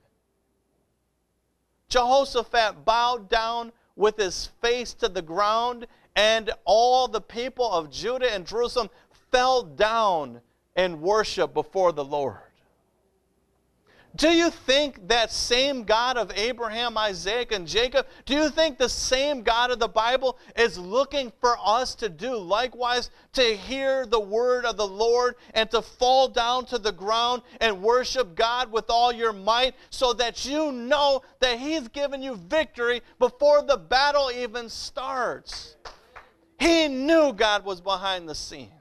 Jehoshaphat bowed down with his face to the ground, and all the people of Judah and Jerusalem fell down and worship before the Lord. Do you think that same God of Abraham, Isaac, and Jacob, do you think the same God of the Bible is looking for us to do likewise, to hear the word of the Lord and to fall down to the ground and worship God with all your might so that you know that He's given you victory before the battle even starts? He knew God was behind the scenes.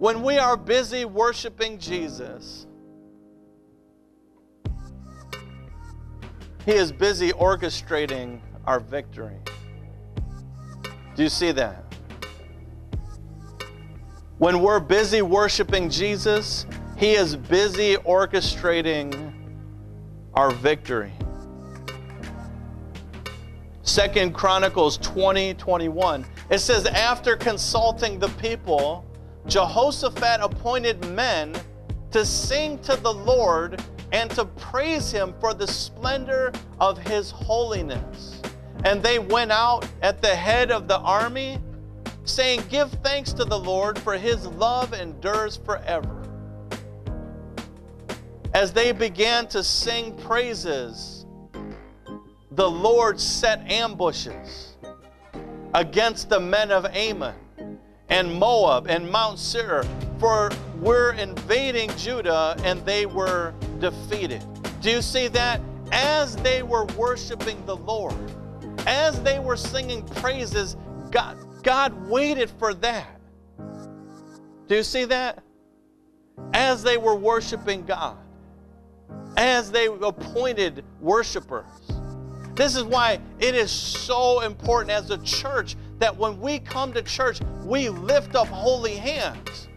When we are busy worshiping Jesus, He is busy orchestrating our victory. Do you see that? When we're busy worshiping Jesus, He is busy orchestrating our victory. Second Chronicles 20 21. It says, After consulting the people, Jehoshaphat appointed men to sing to the Lord and to praise him for the splendor of his holiness. And they went out at the head of the army, saying, Give thanks to the Lord, for his love endures forever. As they began to sing praises, the Lord set ambushes against the men of Ammon and Moab and Mount Seir, for we're invading Judah and they were defeated. Do you see that? As they were worshiping the Lord, as they were singing praises, God, God waited for that. Do you see that? As they were worshiping God, as they appointed worshipers. This is why it is so important as a church that when we come to church, we lift up holy hands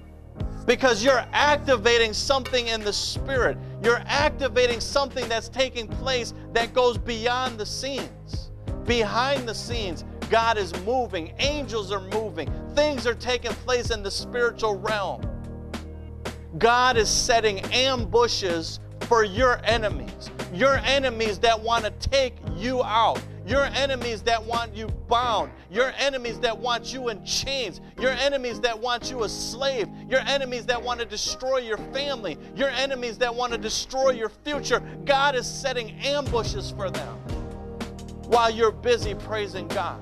because you're activating something in the spirit. You're activating something that's taking place that goes beyond the scenes. Behind the scenes, God is moving, angels are moving, things are taking place in the spiritual realm. God is setting ambushes for your enemies, your enemies that want to take you out, your enemies that want you bound. Your enemies that want you in chains. Your enemies that want you a slave. Your enemies that want to destroy your family. Your enemies that want to destroy your future. God is setting ambushes for them while you're busy praising God.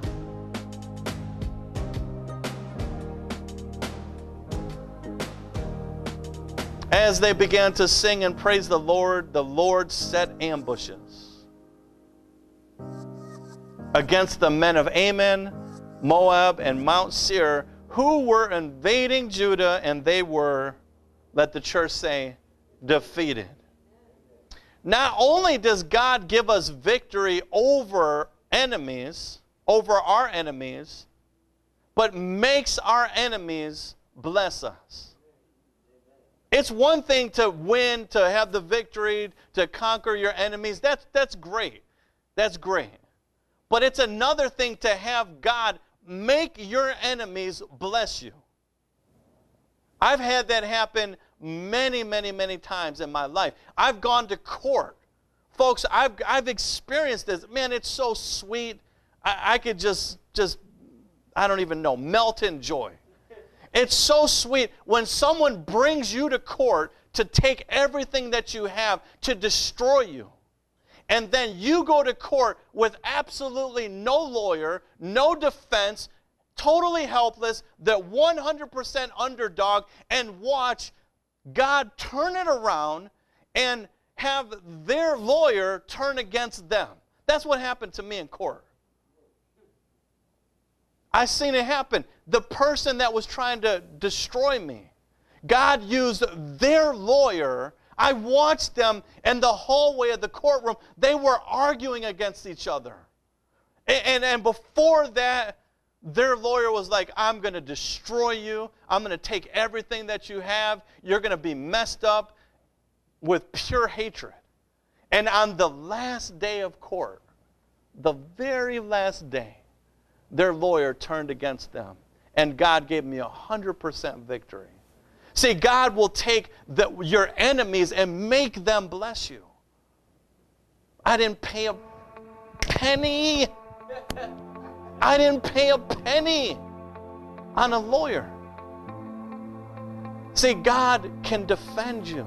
As they began to sing and praise the Lord, the Lord set ambushes against the men of Ammon, Moab, and Mount Seir, who were invading Judah, and they were, let the church say, defeated. Not only does God give us victory over enemies, over our enemies, but makes our enemies bless us. It's one thing to win, to have the victory, to conquer your enemies. That's, that's great. That's great. But it's another thing to have God make your enemies bless you. I've had that happen many, many, many times in my life. I've gone to court. Folks, I've, I've experienced this. Man, it's so sweet. I, I could just, just, I don't even know, melt in joy. It's so sweet when someone brings you to court to take everything that you have to destroy you and then you go to court with absolutely no lawyer, no defense, totally helpless, the 100% underdog, and watch God turn it around and have their lawyer turn against them. That's what happened to me in court. I seen it happen. The person that was trying to destroy me, God used their lawyer. I watched them in the hallway of the courtroom. They were arguing against each other. And, and, and before that, their lawyer was like, I'm going to destroy you. I'm going to take everything that you have. You're going to be messed up with pure hatred. And on the last day of court, the very last day, their lawyer turned against them. And God gave me a 100% victory. See, God will take the, your enemies and make them bless you. I didn't pay a penny. I didn't pay a penny on a lawyer. See, God can defend you.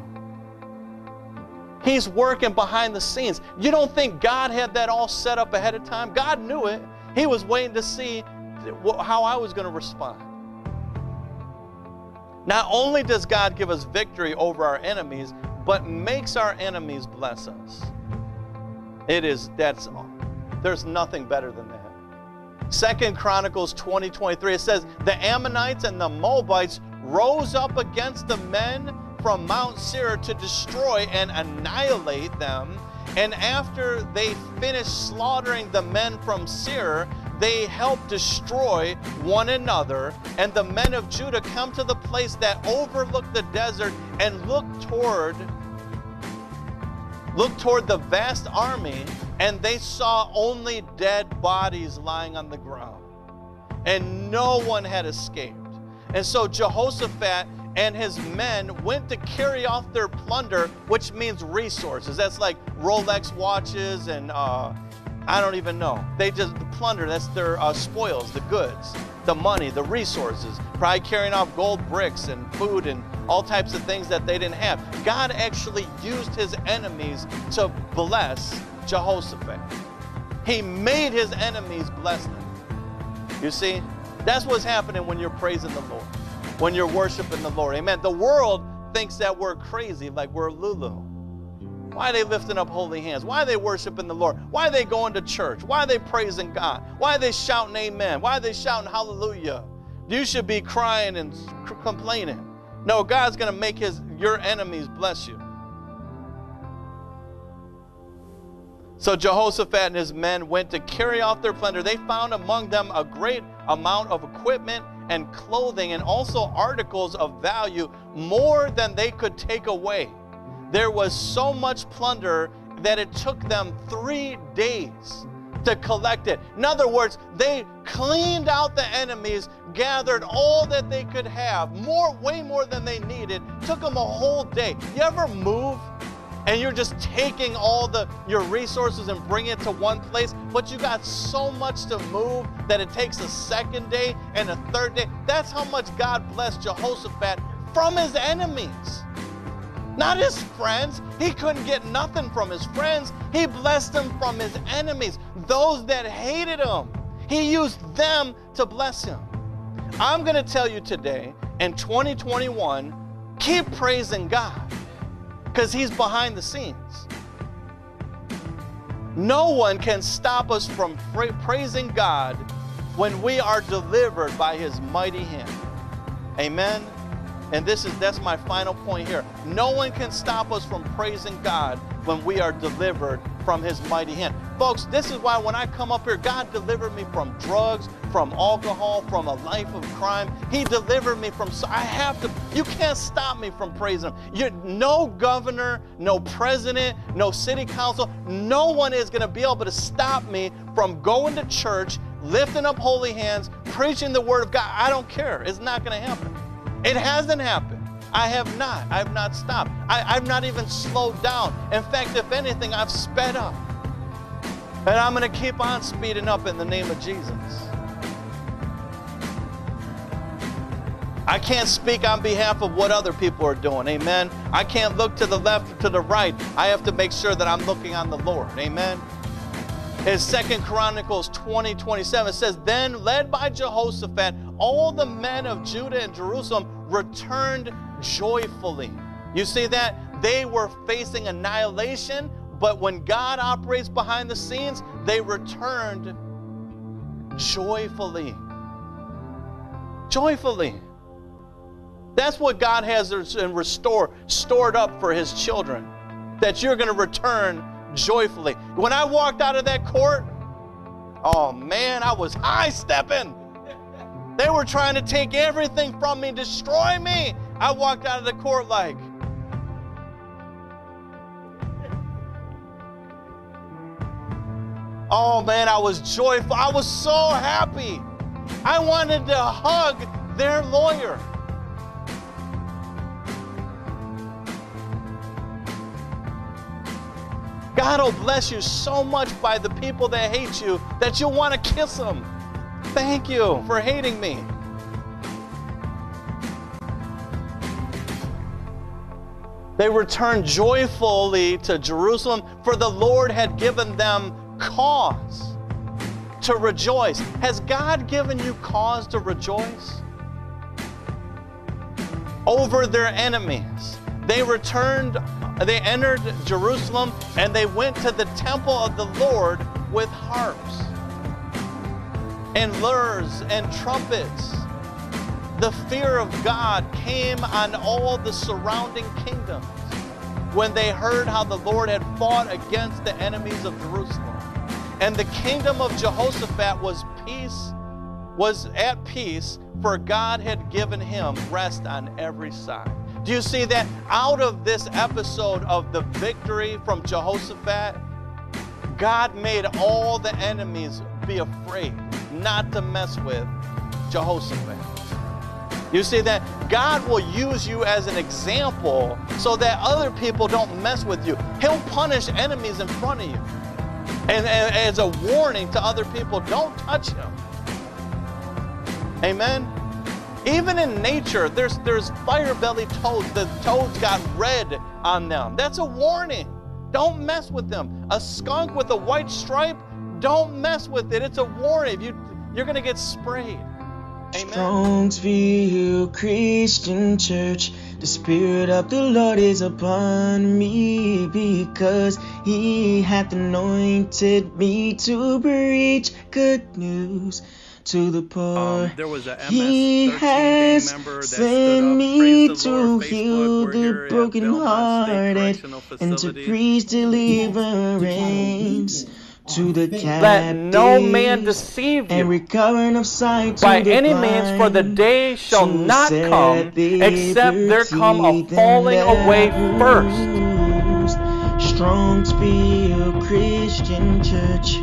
He's working behind the scenes. You don't think God had that all set up ahead of time? God knew it. He was waiting to see how I was going to respond. Not only does God give us victory over our enemies, but makes our enemies bless us. It is that's there's nothing better than that. Second Chronicles 20, 23, it says, The Ammonites and the Moabites rose up against the men from Mount Seir to destroy and annihilate them. And after they finished slaughtering the men from Seir, they help destroy one another. And the men of Judah come to the place that overlooked the desert and look toward looked toward the vast army, and they saw only dead bodies lying on the ground. And no one had escaped. And so Jehoshaphat and his men went to carry off their plunder, which means resources. That's like Rolex watches and uh, I don't even know. They just the plunder. That's their uh, spoils, the goods, the money, the resources. Probably carrying off gold bricks and food and all types of things that they didn't have. God actually used his enemies to bless Jehoshaphat. He made his enemies bless them. You see, that's what's happening when you're praising the Lord, when you're worshiping the Lord. Amen. The world thinks that we're crazy, like we're Lulu. Why are they lifting up holy hands? Why are they worshiping the Lord? Why are they going to church? Why are they praising God? Why are they shouting amen? Why are they shouting hallelujah? You should be crying and complaining. No, God's going to make his your enemies bless you. So Jehoshaphat and his men went to carry off their plunder. They found among them a great amount of equipment and clothing and also articles of value more than they could take away. There was so much plunder that it took them three days to collect it. In other words, they cleaned out the enemies, gathered all that they could have, more, way more than they needed. Took them a whole day. You ever move and you're just taking all the your resources and bring it to one place, but you got so much to move that it takes a second day and a third day. That's how much God blessed Jehoshaphat from his enemies. Not his friends. He couldn't get nothing from his friends. He blessed them from his enemies, those that hated him. He used them to bless him. I'm going to tell you today, in 2021, keep praising God because He's behind the scenes. No one can stop us from praising God when we are delivered by His mighty hand. Amen. And this is that's my final point here. No one can stop us from praising God when we are delivered from his mighty hand. Folks, this is why when I come up here, God delivered me from drugs, from alcohol, from a life of crime. He delivered me from so I have to you can't stop me from praising him. You no governor, no president, no city council, no one is going to be able to stop me from going to church, lifting up holy hands, preaching the word of God. I don't care. It's not going to happen. It hasn't happened. I have not. I have not stopped. I, have not even slowed down. In fact, if anything, I've sped up. And I'm going to keep on speeding up in the name of Jesus. I can't speak on behalf of what other people are doing. Amen. I can't look to the left or to the right. I have to make sure that I'm looking on the Lord. Amen. In Second Chronicles 20, 27, it says, Then led by Jehoshaphat, all the men of Judah and Jerusalem returned joyfully. You see that? They were facing annihilation, but when God operates behind the scenes, they returned joyfully. Joyfully. That's what God has in restore, stored up for his children. That you're going to return joyfully. When I walked out of that court, oh man, I was high stepping. They were trying to take everything from me, destroy me. I walked out of the court like, oh man, I was joyful. I was so happy. I wanted to hug their lawyer. God will bless you so much by the people that hate you that you'll want to kiss them. Thank you for hating me. They returned joyfully to Jerusalem, for the Lord had given them cause to rejoice. Has God given you cause to rejoice? Over their enemies. They returned, they entered Jerusalem, and they went to the temple of the Lord with harps and lyres and trumpets. The fear of God came on all the surrounding kingdoms when they heard how the Lord had fought against the enemies of Jerusalem. And the kingdom of Jehoshaphat was peace, was at peace, for God had given him rest on every side. Do you see that? Out of this episode of the victory from Jehoshaphat, God made all the enemies be afraid not to mess with Jehoshaphat. You see that God will use you as an example so that other people don't mess with you. He'll punish enemies in front of you. And, and as a warning to other people, don't touch him. Amen. Even in nature, there's there's fire belly toads. The toads got red on them. That's a warning. Don't mess with them. A skunk with a white stripe, don't mess with it. It's a warning. You you're gonna get sprayed. Amen. Strongsville Christian Church. The Spirit of the Lord is upon me because He hath anointed me to preach good news to the poor. Um, there was a MS he has member that sent me to Lord, heal Facebook. The here at broken-hearted and to preach deliverance to the captive. Let no man captives deceive and you recovering of sight by the any means, for the day shall not come except there come a falling them away that first. loosed. Strongsville Christian Church.